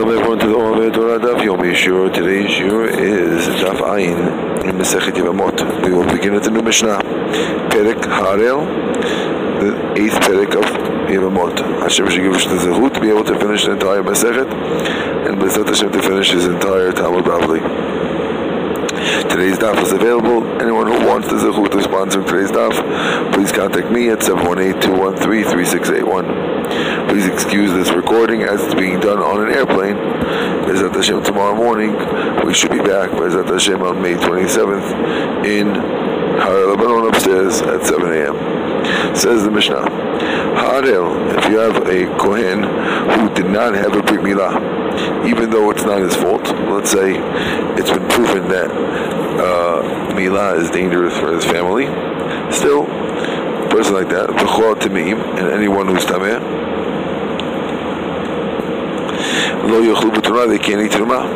Welcome everyone to the Ove Torah Daf Yomi Shur. Today's Shur is Daf Ayin in Masechet Yevamot. We will begin with the new Mishnah. Perek Harel, the eighth Perek of Yevamot. Hashem should give us the zechut to be able to finish the entire Masechet, and Bezat Hashem to finish his entire Talmud Bavli. Today's daf is available. Anyone who wants the zechut to sponsor today's daf, please contact me at 718-213-3681. Please excuse this recording as it's being done on an airplane. Bezat Hashem tomorrow morning. We should be back, Bezat Hashem, on May 27th in Har Lebanon upstairs at 7 a.m. Says the Mishnah, Harel, if you have a Kohen who did not have a Brit Milah, even though it's not his fault. Let's say it's been proven that uh, Milah is dangerous for his family. Still, a person like that, B'chol Tamim, and anyone who's Tameh, Lo Yochlu B'Torah, they can't eat Truma.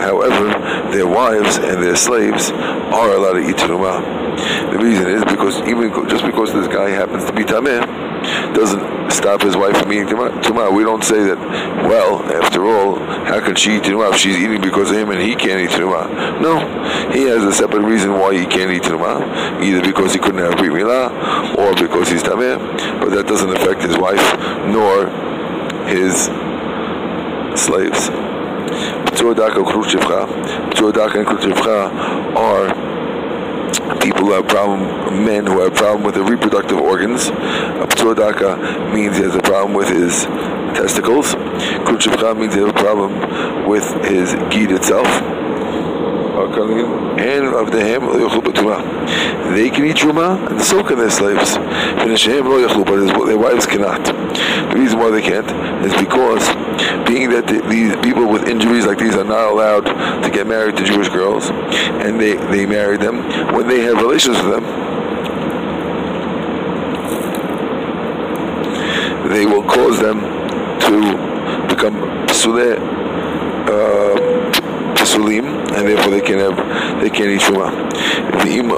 However, their wives and their slaves are allowed to eat Truma. The reason is because even just because this guy happens to be Tameh, doesn't stop his wife from eating truma. We don't say that, well, after all, how can she eat truma if she's eating because of him and he can't eat truma? No, he has a separate reason why he can't eat truma, either because he couldn't have brit milah or because he's tameh, but that doesn't affect his wife nor his slaves. P'tuadaka and Krut are people who have problem, men who have problem with their reproductive organs. A means he has a problem with his testicles. Krut means he has a problem with his gid itself uh, and of the ham They can eat truma, and so can their slaves. But their wives cannot. The reason why they can't is because, being that the, these people with injuries like these are not allowed to get married to Jewish girls, and they, they marry them, when they have relations with them, they will cause them to become psuleh, uh, psulim, and therefore they can have they can eat truma. V'im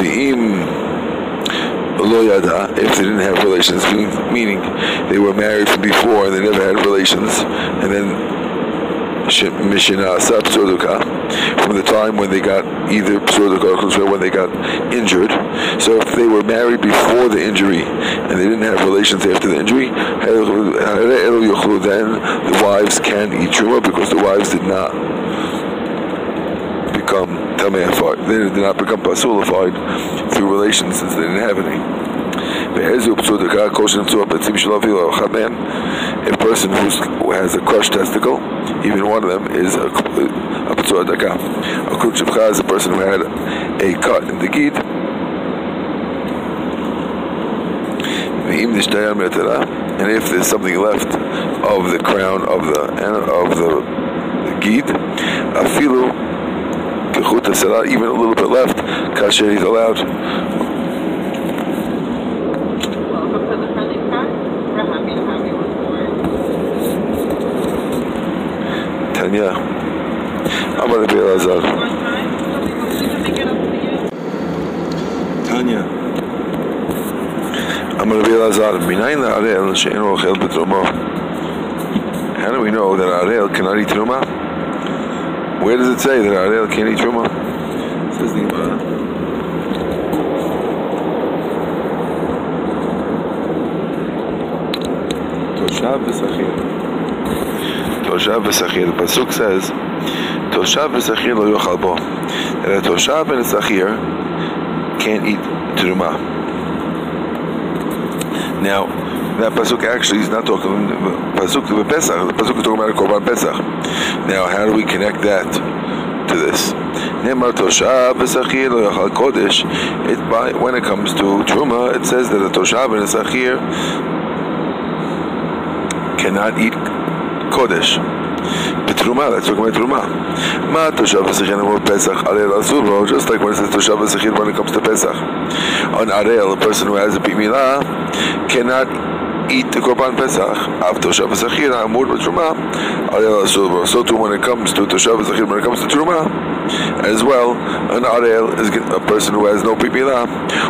v'im lo yada if they didn't have relations, meaning they were married from before and they never had relations, and then from the time when they got either pseudoka or when they got injured. So if they were married before the injury and they didn't have relations after the injury, then the wives can eat truma because the wives did not become tameafied. They did not become pasulified through relations since they didn't have any. A person who has a crushed testicle, even one of them is a a psuadaka. A krut is a person who had a cut in the gid. And if there's something left of the crown of the of the gid, afilu even a little bit left, kasher he's allowed. Tanya, I'm going to be Elazar. Tanya, I'm going to be Elazar. Minayin la'arel she'en ochel b'tromo. How do we know that Arel cannot eat Truma? Where does it say that Arel can't eat Truma? It says the Gemara. Toshav v'sachir. Toshav v'sachir. The Pasuk says, Toshav v'sachir lo yochal bo. That a Toshav and a Sachir can't eat Truma. Now, that pasuk actually is not talking pasuk to Pesach. The pasuk is talking about a korban Pesach. Now, how do we connect that to this? Nemar toshav lo yachal kodesh. It by when it comes to truma, it says that a toshav and a sachir cannot eat kodesh. Betruma, that's talking about truma. Ma toshav v'sachir and Pesach arel asuro, just like when it says toshav v'sachir when it comes to Pesach. On arel, a person who has a bimila cannot eat the Korban Pesach after Toshav Zachir Hamur B'Truma. So too when it comes to Toshav Zachir, when it comes to Truma, as well, an arel is a person who has no milah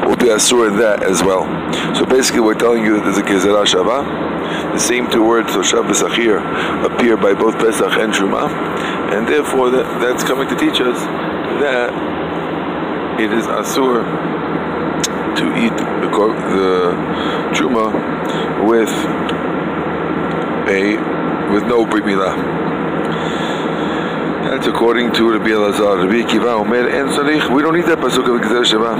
will be asur in that as well. So basically, we're telling you that there's a gezerah shava. The same two words, toshav v'sachir, appear by both Pesach and Truma, and therefore that, that's coming to teach us that it is asur to eat the, the truma with a with no brit milah. That's according to Rabbi Elazar. Rabbi Akiva Omer, En we don't need that pasuk of Sheva.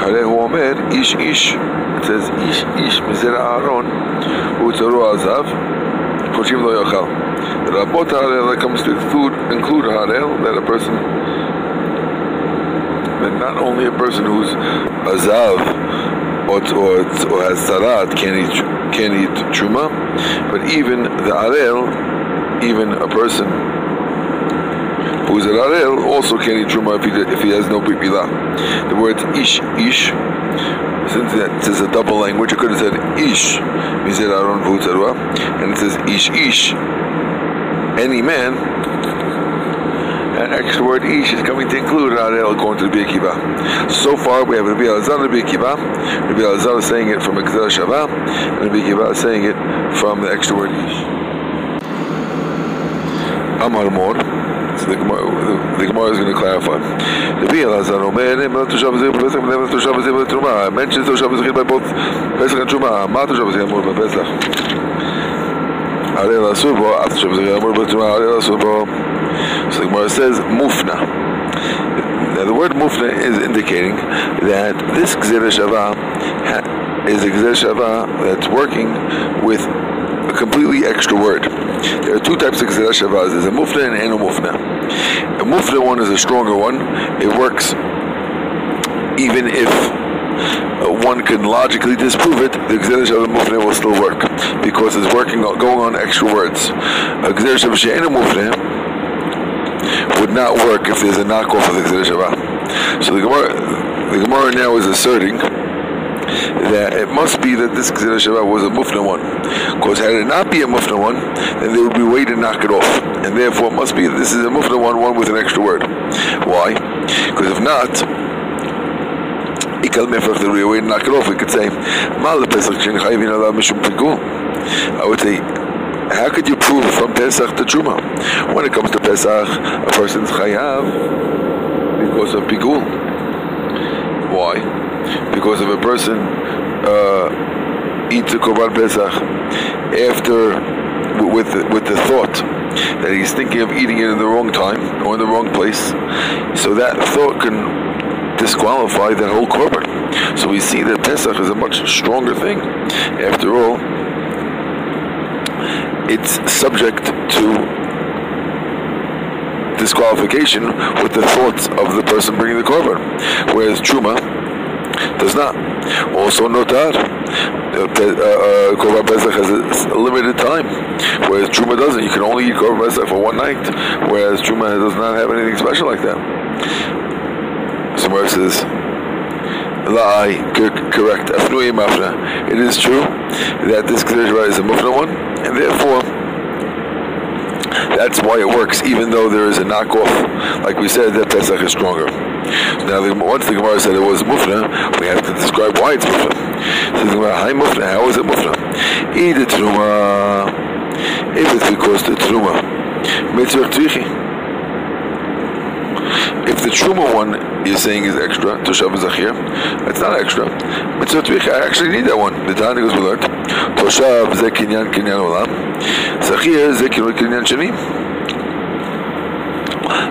Hare hu Omer, Ish Ish. It says, Ish Ish, Mizer Aaron, Utzaru Azav, Koshim Lo. The Rabot Harel that comes to include, include Harel, that a person, that not only a person who's Azav, or, or, or has Sarat can eat, can eat Truma, but even the Arel, even a person who's an Arel also can eat Truma if he, if he has no Milah. The word Ish, Ish, since it says a double language, it could have said Ish, and it says Ish, Ish, any man, an extra word ish is coming to include Arel going to the Akiva. So far we have Rabbi Elazar Rabbi Akiva. Rabbi Elazar saying it from a Gzal Shavah, and is saying it from the extra word ish. Amar Mor. So the Gemara, the, the Gemara is going to clarify. Rabbi Elazar Omer, Ne'emal Toshav Zeh B'Pesach, Ne'emal Toshav Zeh B'Truma. I mentioned Toshav both Pesach and Truma. Ma Toshav Zeh Amor B'Pesach. Arel Asur Bo, Af Toshav Zeh Amor B'Truma, Arel Asur. So the Gemara says, Mufna. Now the word Mufna is indicating that this Gzera Shavah is a Gzera Shavah that's working with a completely extra word. There are two types of Gzera Shavahs. There's a Mufna and an Mufna. A Mufna one is a stronger one. It works even if uh, one can logically disprove it, the Gzera Shavah Mufna will still work because it's working going on extra words. A Gzera Shavah She'en Mufna would not work if there's a knockoff of the Gzera Shavah. So the Gemara, the Gemara now is asserting that it must be that this Gzera Shavah was a Mufna one. Because had it not be a Mufna one, then there would be a way to knock it off. And therefore it must be that this is a Mufna one, one with an extra word. Why? Because if not, Ikal Mefach, be a way knock it off. We could say, I would say, how could you prove from Pesach to Truma? When it comes to Pesach, a person's chayav because of pigul. Why? Because if a person uh, eats a korban Pesach after with with the thought that he's thinking of eating it in the wrong time or in the wrong place, so that thought can disqualify that whole korban. So we see that Pesach is a much stronger thing. After all, it's subject to disqualification with the thoughts of the person bringing the korban, whereas truma does not. Also, notar, uh, uh, korban pesach has a limited time, whereas truma doesn't. You can only eat korban pesach for one night, whereas truma does not have anything special like that. Somewhere says. La'ai, correct. It is true that this Kedusha is a mufna one, and therefore that's why it works, even though there is a knockoff. Like we said, that Pesach is stronger. Now, once the Gemara said it was mufna, we have to describe why it's mufna. So the Gemara, hi mufna, how is it mufna? Eat the truma, if it's because the truma, mitzvah. If the truma one you're saying is extra, toshav zachir, it's not extra. Mitzvah tvicha, I actually need that one. The Tanya goes we. Toshav ze kinyan kinyan olam. Zachir ze kinyan sheni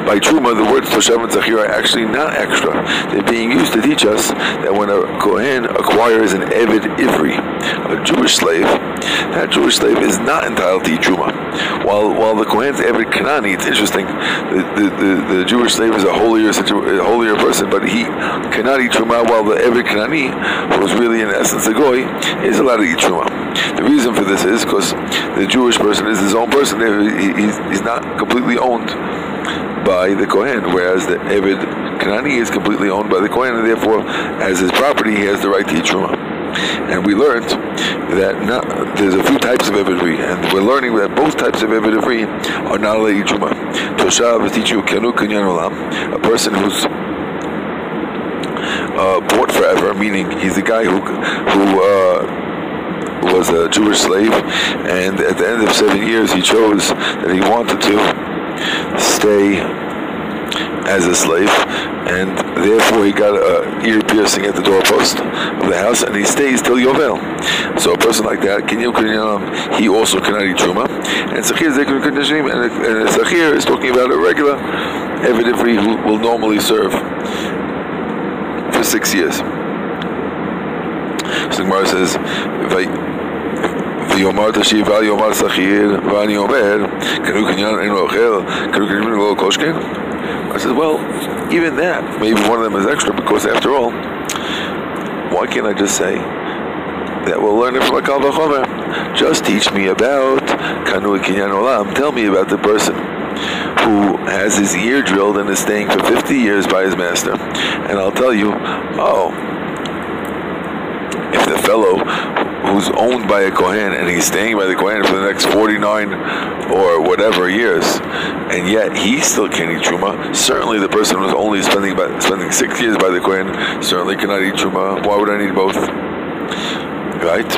by Truma, the words Toshav and Zachir are actually not extra. They're being used to teach us that when a Kohen acquires an Evid Ivri, a Jewish slave, that Jewish slave is not entitled to eat Truma. While while the Kohen's Evid Kanani, it's interesting, the, the, the, the, Jewish slave is a holier a holier person, but he cannot eat Truma, while the Evid Kanani, who is really in essence a Goy, is allowed to eat Truma. The reason for this is because the Jewish person is his own person. He, he's, he's not completely owned by the Kohen, whereas the Evid Kanani is completely owned by the Kohen, and therefore, as his property, he has the right to eat Truma. And we learned that not, there's a few types of Evidri, and we're learning that both types of Evidri are not allowed to Truma. Toshav is teaching you a person who's uh, bought forever, meaning he's a guy who who uh, was a Jewish slave, and at the end of seven years, he chose that he wanted to stay as a slave, and therefore he got a ear piercing at the doorpost of the house, and he stays till Yovel. So a person like that, he also cannot eat truma, and Sachir and Sachir is talking about a regular Evidivri who will normally serve for six years. So Gemara says, ויאמר ואל יאמר שכיר, ואני אומר, קניין אין לו אוכל, קניין קושקין? I said, well, even that, maybe one of them is extra because after all, why can't I just say, that we'll learn it from a kal vachomer? Just teach me about Kanu Kinyan Olam. Tell me about the person who has his ear drilled and is staying for 50 years by his master. And I'll tell you, oh, if the fellow who's owned by a Kohen and he's staying by the Kohen for the next 49 or whatever years, and yet he still can't eat Truma, certainly the person who's only spending by, spending six years by the Kohen certainly cannot eat Truma. Why would I need both? Right?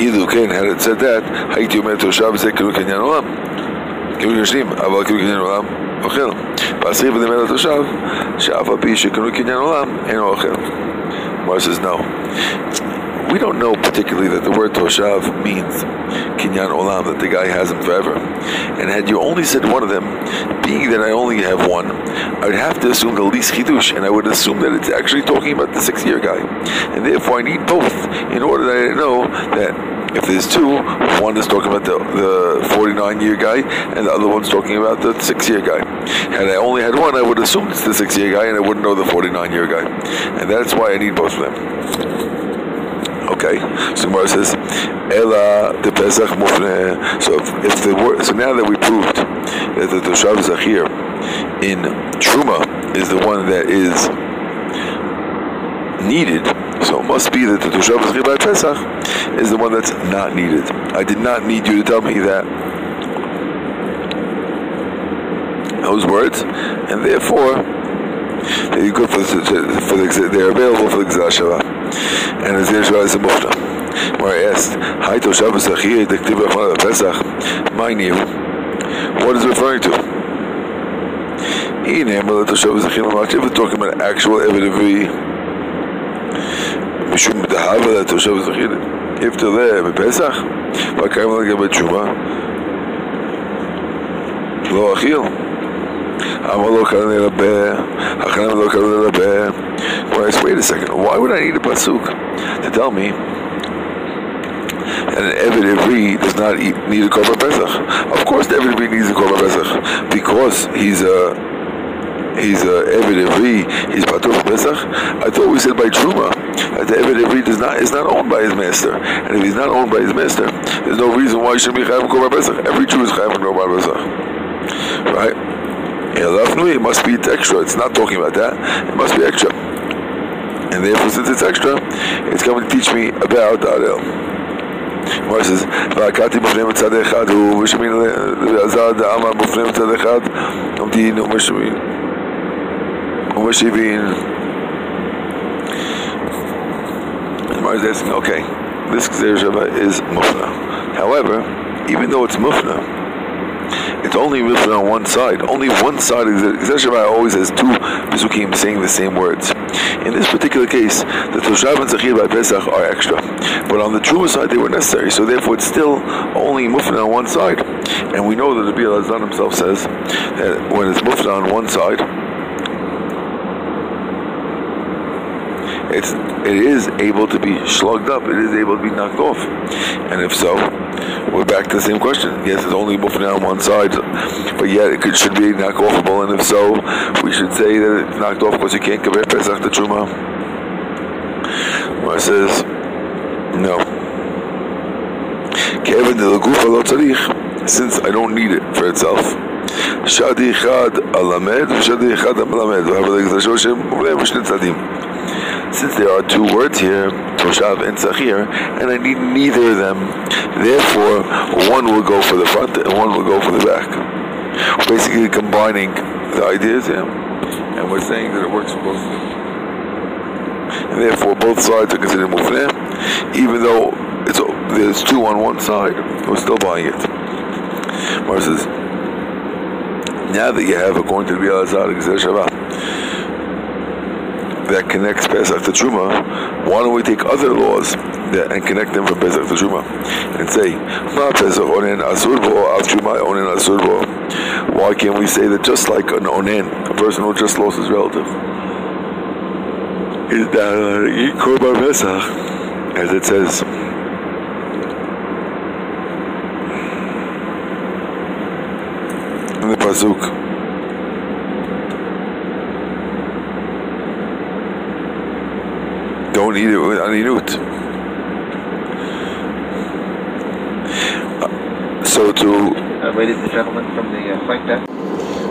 Either Kohen had it said that, Haiti Umet Toshav Zekru Kenyan Olam. כאילו יושבים, אבל כאילו קניין עולם אוכל. והסעיף הזה מלא תושב, שאף על פי שקנו קניין עולם, אינו אוכל. Mara says no. We don't know particularly that the word Toshav means Kinyan Olam, that the guy has him forever. And had you only said one of them, being that I only have one, I would have to assume the least Chidush, and I would assume that it's actually talking about the six year guy. And therefore I need both in order that I know that if there's two, one is talking about the, the 49 year guy, and the other one's talking about the six year guy. Had I only had one, I would assume it's the six year guy, and I wouldn't know the 49 year guy. And that's why I need both of them. Okay, so Gemara says, "Ela the Pesach mufne." So if, if the so now that we proved that the Toshav Zachir in Truma is the one that is needed, so it must be that the Toshav Zachir by Pesach is the one that's not needed. I did not need you to tell me that those words, and therefore they're good for the, for the, they're available for the Gzashava. And the Gzashava is a Mufta. Where I asked, Hi Toshav Zachir, the Ktiv Pesach, my name, what is referring to? He named the If we're talking about actual evidence משום דהבה לתושב זכיר יפטר זה בפסח והקיים לגבי תשובה לא אכיל אמר לו כאן לרבה הכנם לא כאן לרבה Whereas, wait a second, why would I need a pasuk to tell me that an Eved Ivri does not eat, need a Korban Pesach? Of course, the Eved Ivri needs a Korban Pesach because he's a he's a Eved Ivri, he's Patur Pesach. I thought we said by Truma that the Eved Ivri does not, is not owned by his master. And if he's not owned by his master, there's no reason why he should be Chayav Korban Pesach. Every Jew is Chayav Korban Pesach. Right? It must be extra. It's not talking about that. It must be extra. And therefore, since it's extra, it's coming to teach me about Arel. Gemara says, והקעתי מופנה מצד אחד הוא, ושמין ועזר דאמר מופנה מצד אחד, עומדין ומשמין. Umashivin. Gemara is asking, okay, this Gzer is Mufna. However, even though it's Mufna, it's only Mufna on one side. Only one side of Gzer always has two Mizukim saying the same words. In this particular case, the Toshav and Zachir by Pesach are extra. But on the Truma side, they were necessary. So therefore, it's still only Mufna on one side. And we know that the Biel Azan himself says that when it's Mufna on one side, it's it is able to be slugged up. It is able to be knocked off. And if so, we're back to the same question. Yes, it's only able on one side, but yet it could, should be knockoffable. And if so, we should say that it's knocked off because you can't compare Pesach to Truma. Where says no. Kevin since I don't need it for itself. Shadi Chad alamed, Shadi Chad alamed. However, the Gzashoshem, we have Shni Tzadim since there are two words here, Toshav and Sachir, and I need neither of them, therefore one will go for the front and one will go for the back. Basically combining the ideas, yeah. And we're saying that it works for both. And therefore both sides are considered mufneh, even though it's, there's two on one side, we're still buying it. Mar says, now that you have, according to the Bialazar, that connects Pesach to Truma, why don't we take other laws that, and connect them from Pesach to Truma and say, Ma Pesach onen asurbo, al Truma onen asurbo. Why can't we say that just like an onen, a person who just lost his relative, is that uh, korban Pesach, as it says, in the pasuk. Don't eat it with aninut. Uh, so to. Uh, ladies and gentlemen from the uh, flight deck.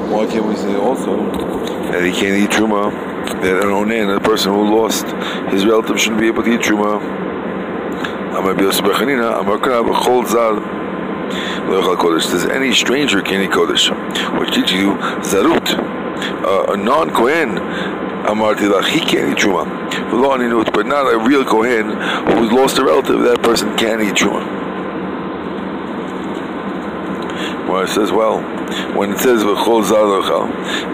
Why can't we say also that he can't eat truma? That an onen, a person who lost his relative, shouldn't be able to eat truma. Amar Yosef Bechanina, Amar Kana B'chol Zal. Does any stranger can eat kodesh? Which teaches you zarut, uh, a non-kohen. Amarti lach, he can't eat truma. But not a real kohen who's lost a relative. That person can eat truma. Well, it says, well, when it says v'chol zalochal,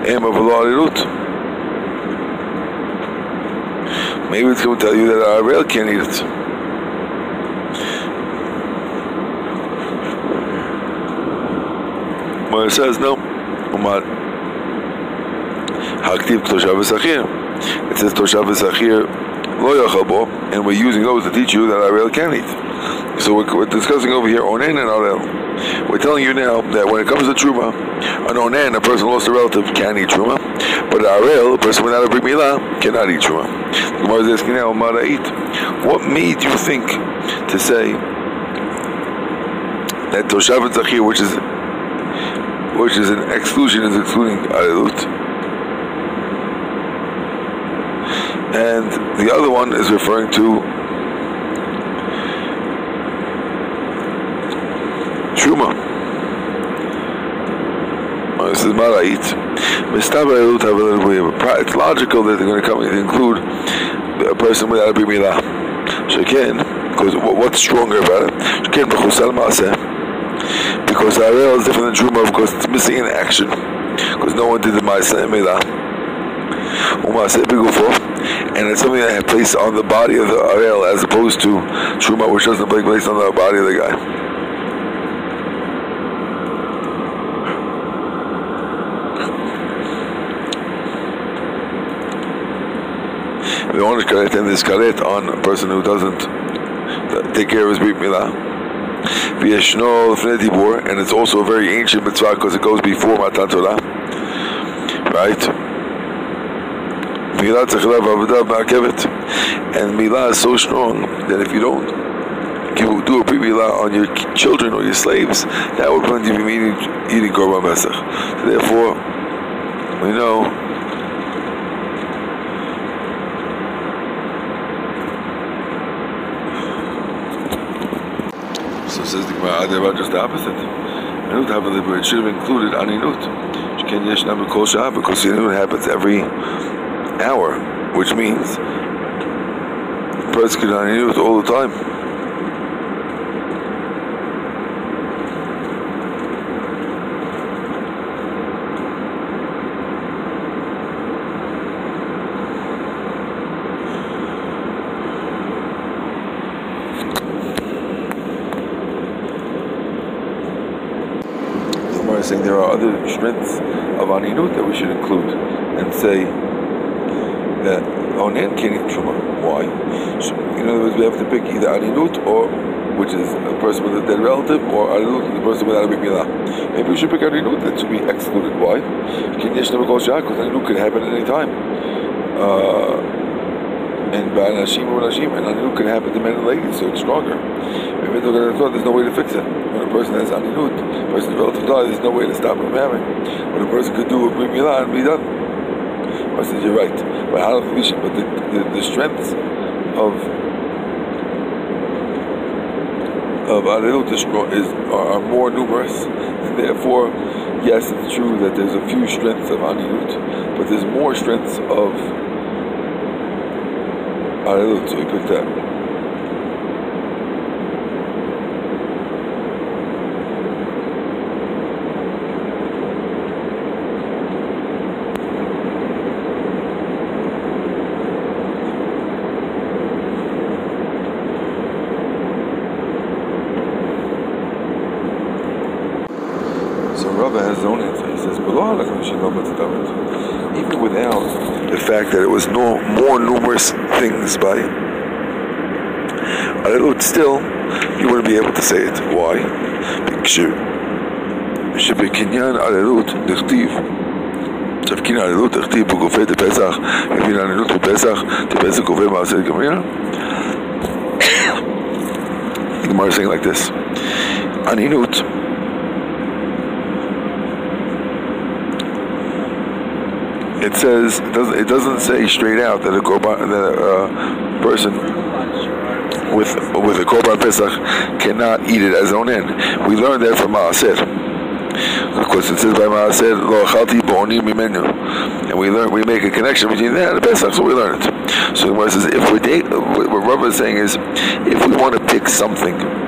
em aninut. Maybe it's going to tell you that a real can't eat it. Well, it says no. Umar. Haktiv Toshav Sachir. It says Toshav Sachir Lo Yachabo, and we're using those to teach you that Arel can eat. So we're, we're discussing over here Onen and Arel. We're telling you now that when it comes to Truma, an Onen, a person lost a relative, can eat Truma, but Arel, a person without a Brit Milah, cannot eat Truma. The Gemara is asking now, eat. What made you think to say that Toshav Zachir, which is which is an exclusion, is excluding Arelut. And the other one is referring to Truma. Uh, this is. It's logical that they're going to come and include a person without a Bimila. again, because what's stronger about it? Shekin, because Arel is different than Truma because it's missing in action. Because no one did the Ma'aseh Milah. And it's something that had place on the body of the Arel as opposed to Truma, which doesn't take place on the body of the guy. We want to and this karet on a person who doesn't uh, take care of his brit milah and it's also a very ancient mitzvah because it goes before Matan Torah. Right? And Milah is so strong that if you don't give, do a pre Milah on your children or your slaves, that would prevent you from eating, eating Korban Pesach. Therefore, we know So says the Gemara, about just the opposite. Anut Havalibur, it should have included Aninut. Shken Yesh Nam Kol because Aninut happens every hour, which means persecute Aninut all the time. saying there are other shmits of aninut that we should include and say that onen can eat truma. Why? So, in other words, we have to pick either aninut or which is a person with a dead relative, or aninut a person without a big Maybe we should pick aninut that should be excluded. Why? Because aninut can happen at any time. Uh, and Ba'al Hashim or Hashim, and Aninut can happen to men and ladies, so it's stronger. Maybe they're going there's no way to fix it. When a person has Aninut, a person's relative dies, there's no way to stop him from having. But a person could do a Milah and be done. I said, you're right. But how but the, the, the strengths of of is, are, are more numerous, and therefore, yes, it's true that there's a few strengths of Aninut, but there's more strengths of Arelut, so we picked that. even without the fact that it was no more numerous things by Arelut, still you wouldn't be able to say it. Why? שבקניין ערלות נכתיב תפקין ערלות תכתיב בגופי דפסח מבין ערלות בפסח דפסח גובה מעשה גמרין The Gemara is saying like this Aninut it says it doesn't, say straight out that a korban that a uh, person with with a korban pesach cannot eat it as onen. We learned that from Maaser. Of course, it says by Maaser lo achalti boni mimenu, and we learn we make a connection between that and the pesach. So we learn it. So the says if we're what Rabbi is saying is if we want to pick something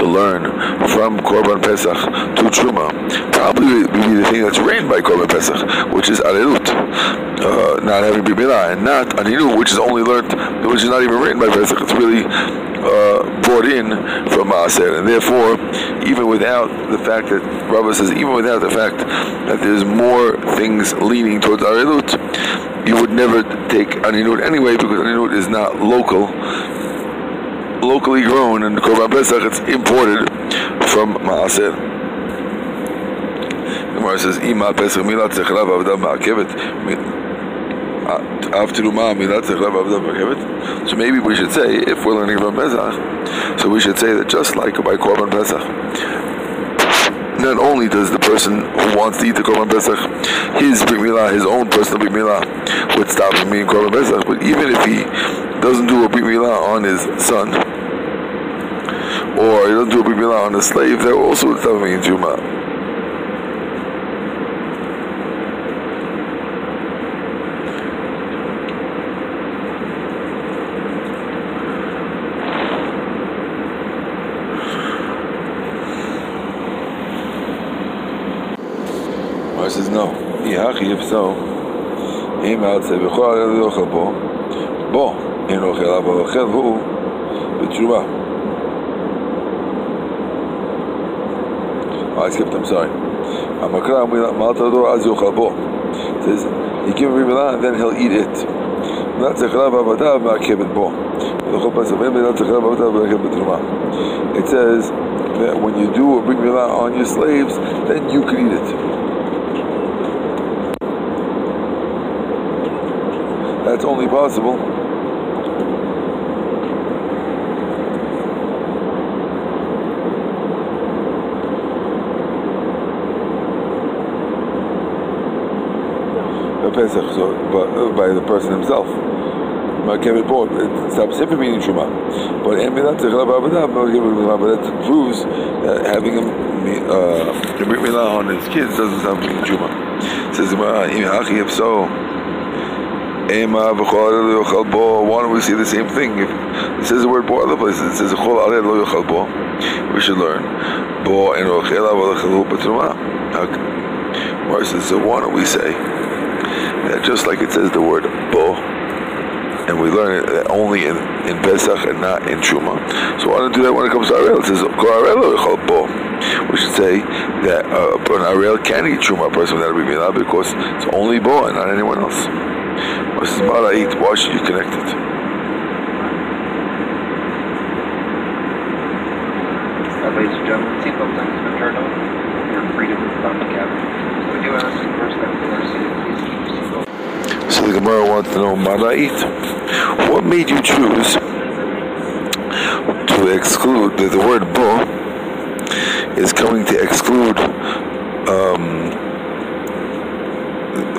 to learn from Korban Pesach to Truma. Probably would be the thing that's rained by Korban Pesach, which is Arelut, uh, not having Bimila, and not Aninu, which is only learned, which is not even written by Pesach. It's really uh, brought in from Maaser, and therefore, even without the fact that Rabbi says, even without the fact that there's more things leaning towards Arelut, you would never take Aninut anyway because Aninut is not local locally grown, and Korban Pesach it's imported from Maaser. Gemara says, "Ima Pesach milat zechla v'avda ma'akevet." After. So maybe we should say, if we're learning from Pesach, so we should say that just like by Korban Pesach, not only does the person who wants to eat the Korban Pesach, his Brit Milah, his own personal Brit Milah, would stop him being Korban Pesach, but even if he doesn't do a Brit Milah on his son, or he doesn't do a Brit Milah on a slave, that also being Juma. says no. If so, אם ארצה בכל הלב לא יאכל בו, בו אין אוכל, אבל אוכל הוא בתשובה. I skipped, I'm sorry. המקרא מעלת הדור אז יאכל בו. It says, he give him and then he'll eat it. מנת זכרה ועבדיו מעכבת בו. ולכל פסח, ואין מנת זכרה ועבדיו מעכבת בתרומה. It says that when you do a big milah on your slaves, then you can eat it. That's only possible. Pesach, so, but, uh, by the person himself. Kevin bought it stops him from eating truma, but but that proves that having a uh, on his kids doesn't stop eating truma. Says if so. Ema bo. Why don't we see the same thing? If it says the word bo other places, it says bo. We should learn bo so? Why don't we say just like it says the word bo, and we learn it only in, in Pesach and not in Truma. So why don't do that when it comes to Arel? It says arel bo. We should say that uh, an Arel can eat Truma, a person without a Bimila, because it's only bo and not anyone else. Why should you connect it? Ladies and gentlemen, seatbelt sign has been turned on. Your freedom is about to cabin. So we do ask first that we are seated, please. So the Gemara wants to know, Mara'it, what made you choose to exclude, the, the word bo is coming to exclude um,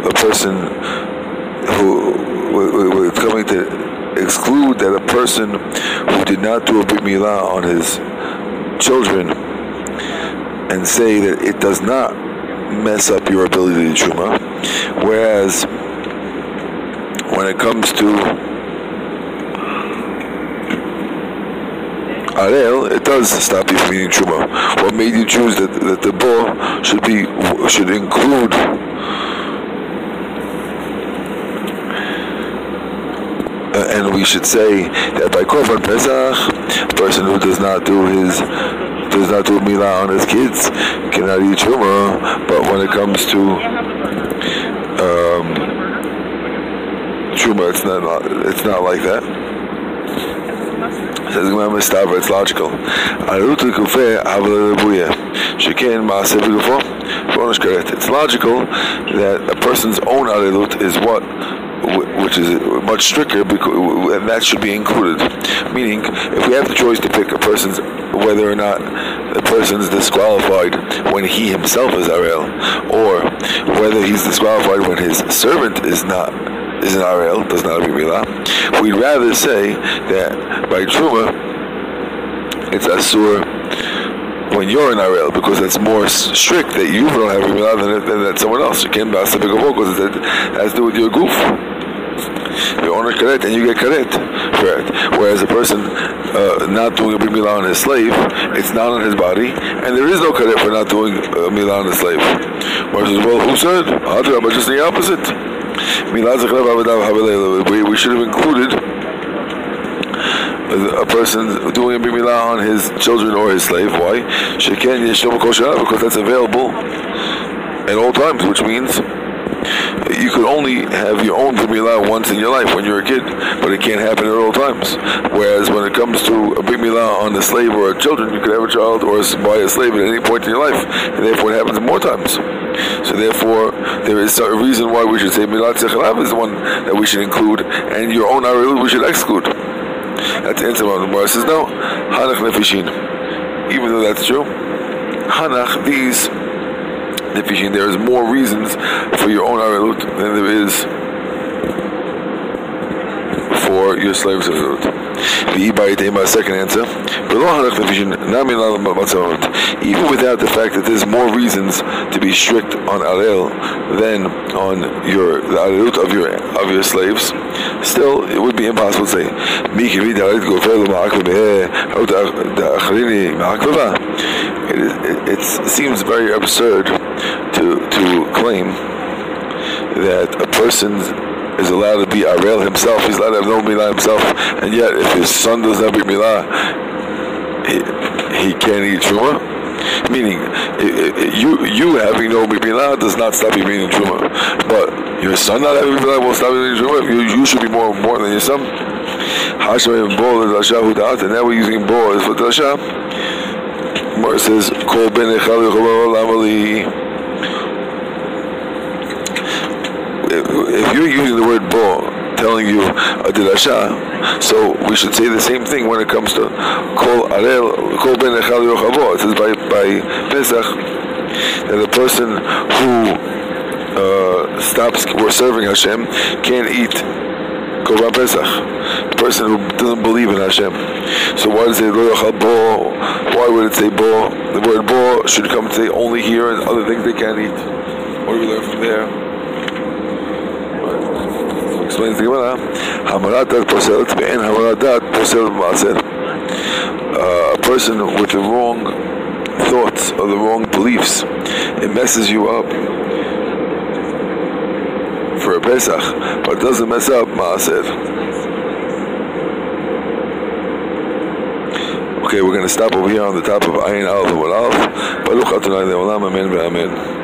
a person who we're coming to exclude that a person who did not do a brit milah on his children and say that it does not mess up your ability to truma, whereas when it comes to Arel, it does stop you from eating truma. What made you choose that, that the bo should be should include uh, and we should say that by Korban Pesach, a person who does not do his does not do milah on his kids cannot eat truma. But when it comes to um, truma, it's not it's not like that. Says Gemara it's logical. It's logical that a person's own arelut is what which is much stricter, because, and that should be included. Meaning, if we have the choice to pick a person's whether or not the person is disqualified when he himself is Arel, or whether he's disqualified when his servant is not is an Arel, does not have Milah, we'd rather say that by Truma, it's Asur when you're an Arel because it's more strict that you don't have Milah than, than that someone else. You can't pass the big because it has to do with your goof you a karet and you get karet for it. Whereas a person uh, not doing a milah on his slave, it's not on his body, and there is no karet for not doing a milah on his slave. Whereas, well, who said? But just the opposite. We, we should have included a person doing a big milah on his children or his slave. Why? Because that's available at all times, which means you could only have your own Brit Milah once in your life when you're a kid, but it can't happen at all times. Whereas when it comes to a Brit Milah on a slave or a children, you could have a child or buy a slave at any point in your life, and therefore it happens more times. So therefore, there is a reason why we should say Milat Zechalav is the one that we should include, and your own Arilu we should exclude. That's the answer. The Gemara says no. Hanach nefishin. Even though that's true, Hanach these nefishin, there is more reasons for your own arelut than there is for your slave's arelut. The second answer. Even without the fact that there's more reasons to be strict on arel than on your the arelut of your of your slaves, still it would be impossible to say. Eh, it, it, it seems very absurd to to claim that a person is allowed to be Arel himself, he's allowed to have no Milah himself, and yet if his son doesn't have Milah, he, he can't eat Truma. Meaning, you you having no Milah does not stop you being Truma. But your son not having Milah will stop you being Truma. You, you should be more important than your son. Hashem Bo and now we're using Bo as Dasha. Mar says, Kol ben echal if you're using the word bo, telling you a so we should say the same thing when it comes to kol arel, kol ben echal yochavo. It says by, by Pesach that the person who uh, stops we're serving Hashem can't eat korban Pesach. The person who doesn't believe in Hashem. So why does it say bo? Why would it say bo? The word bo should come to say only here and other things they can't eat. What do we learn from there? Explains the Gemara, Hamarat dat poselet ve'en hamarat dat. A person with the wrong thoughts or the wrong beliefs, it messes you up for a Pesach, but it doesn't mess up ma'aser. Okay, we're going to stop over here on the top of Ayin Aleph and Aleph. Baruch Adonai Le'olam, Amen ve'Amen.